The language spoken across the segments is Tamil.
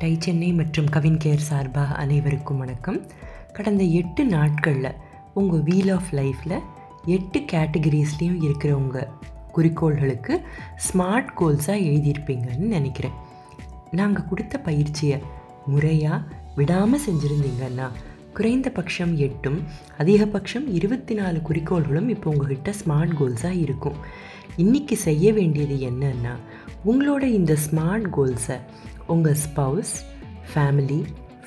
டை சென்னை மற்றும் கவின் கேர் சார்பாக அனைவருக்கும் வணக்கம். கடந்த எட்டு நாட்களில் உங்கள் வீல் ஆஃப் லைஃப்பில் எட்டு கேட்டகரிஸ்லேயும் இருக்கிற உங்கள் குறிக்கோள்களுக்கு ஸ்மார்ட் கோல்ஸாக எழுதியிருப்பீங்கன்னு நினைக்கிறேன். நாங்கள் கொடுத்த பயிற்சியை முறையாக விடாமல் செஞ்சுருந்தீங்கன்னா குறைந்தபட்சம் எட்டும் அதிகபட்சம் இருபத்தி நாலு குறிக்கோள்களும் இப்போ உங்ககிட்ட ஸ்மார்ட் கோல்ஸாக இருக்கும். இன்றைக்கி செய்ய வேண்டியது என்னன்னா உங்களோட இந்த ஸ்மார்ட் கோல்ஸை உங்கள் ஸ்பவுஸ் ஃபேமிலி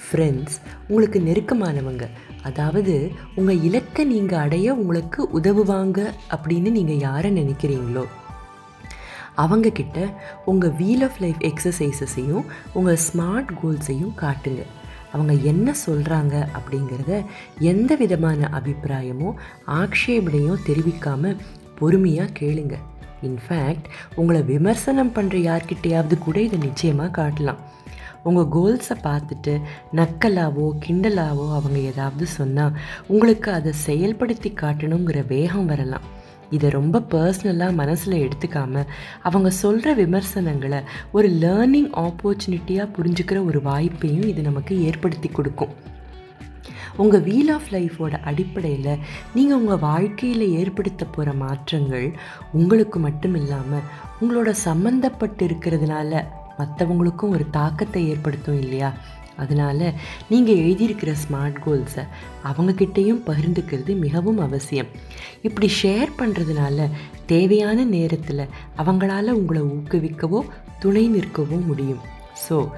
ஃப்ரெண்ட்ஸ் உங்களுக்கு நெருக்கமானவங்க அதாவது உங்கள் இலக்கை நீங்கள் அடைய உங்களுக்கு உதவுவாங்க அப்படின்னு நீங்கள் யாரை நினைக்கிறீங்களோ அவங்கக்கிட்ட உங்கள் வீல் ஆஃப் லைஃப் எக்ஸசைசஸையும் உங்கள் ஸ்மார்ட் கோல்ஸையும் காட்டுங்க. அவங்க என்ன சொல்கிறாங்க அப்படிங்கிறத எந்த விதமான அபிப்பிராயமோ ஆக்ஷேபனையோ தெரிவிக்காமல் பொறுமையாக கேளுங்க. இன்ஃபேக்ட் உங்களை விமர்சனம் பண்ணுற யார்கிட்டையாவது கூட இதை நிச்சயமாக காட்டலாம். உங்கள் கோல்ஸை பார்த்துட்டு நக்கலாவோ கிண்டலாவோ அவங்க ஏதாவது சொன்னால் உங்களுக்கு அதை செயல்படுத்தி காட்டணுங்கிற வேகம் வரலாம். இதை ரொம்ப பர்சனலாக மனசில் எடுத்துக்காமல் அவங்க சொல்கிற விமர்சனங்களை ஒரு லேர்னிங் ஆப்பர்ச்சுனிட்டியாக புரிஞ்சுக்கிற ஒரு வாய்ப்பையும் இது நமக்கு ஏற்படுத்தி கொடுக்கும். உங்கள் வீல் ஆஃப் லைஃபோட அடிப்படையில் நீங்கள் உங்கள் வாழ்க்கையில் ஏற்படுத்த போகிற மாற்றங்கள் உங்களுக்கு மட்டும் இல்லாமல் உங்களோட சம்மந்தப்பட்டு இருக்கிறதுனால மற்றவங்களுக்கும் ஒரு தாக்கத்தை ஏற்படுத்தும் இல்லையா? அதனால் நீங்கள் எழுதியிருக்கிற ஸ்மார்ட் கோல்ஸை அவங்கக்கிட்டேயும் பகிர்ந்துக்கிறது மிகவும் அவசியம். இப்படி ஷேர் பண்ணுறதுனால தேவையான நேரத்தில் அவங்களால உங்களை ஊக்குவிக்கவோ துணை நிற்கவோ முடியும். ஸோ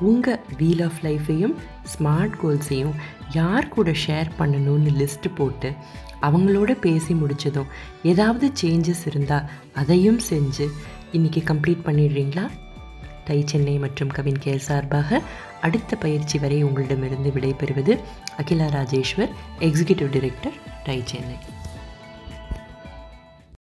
உங்கள் வீல் ஆஃப் லைஃப்பையும் ஸ்மார்ட் கோல்ஸையும் யார் கூட ஷேர் பண்ணணும்னு லிஸ்ட்டு போட்டு அவங்களோட பேசி முடித்ததும் ஏதாவது சேஞ்சஸ் இருந்தால் அதையும் செஞ்சு இன்றைக்கி கம்ப்ளீட் பண்ணிடுறீங்களா? டை சென்னை மற்றும் கவின் கேர் சார்பாக அடுத்த பயிற்சி வரை உங்களிடமிருந்து விடைபெறுவது Akila Rajeshwar executive director TiE Chennai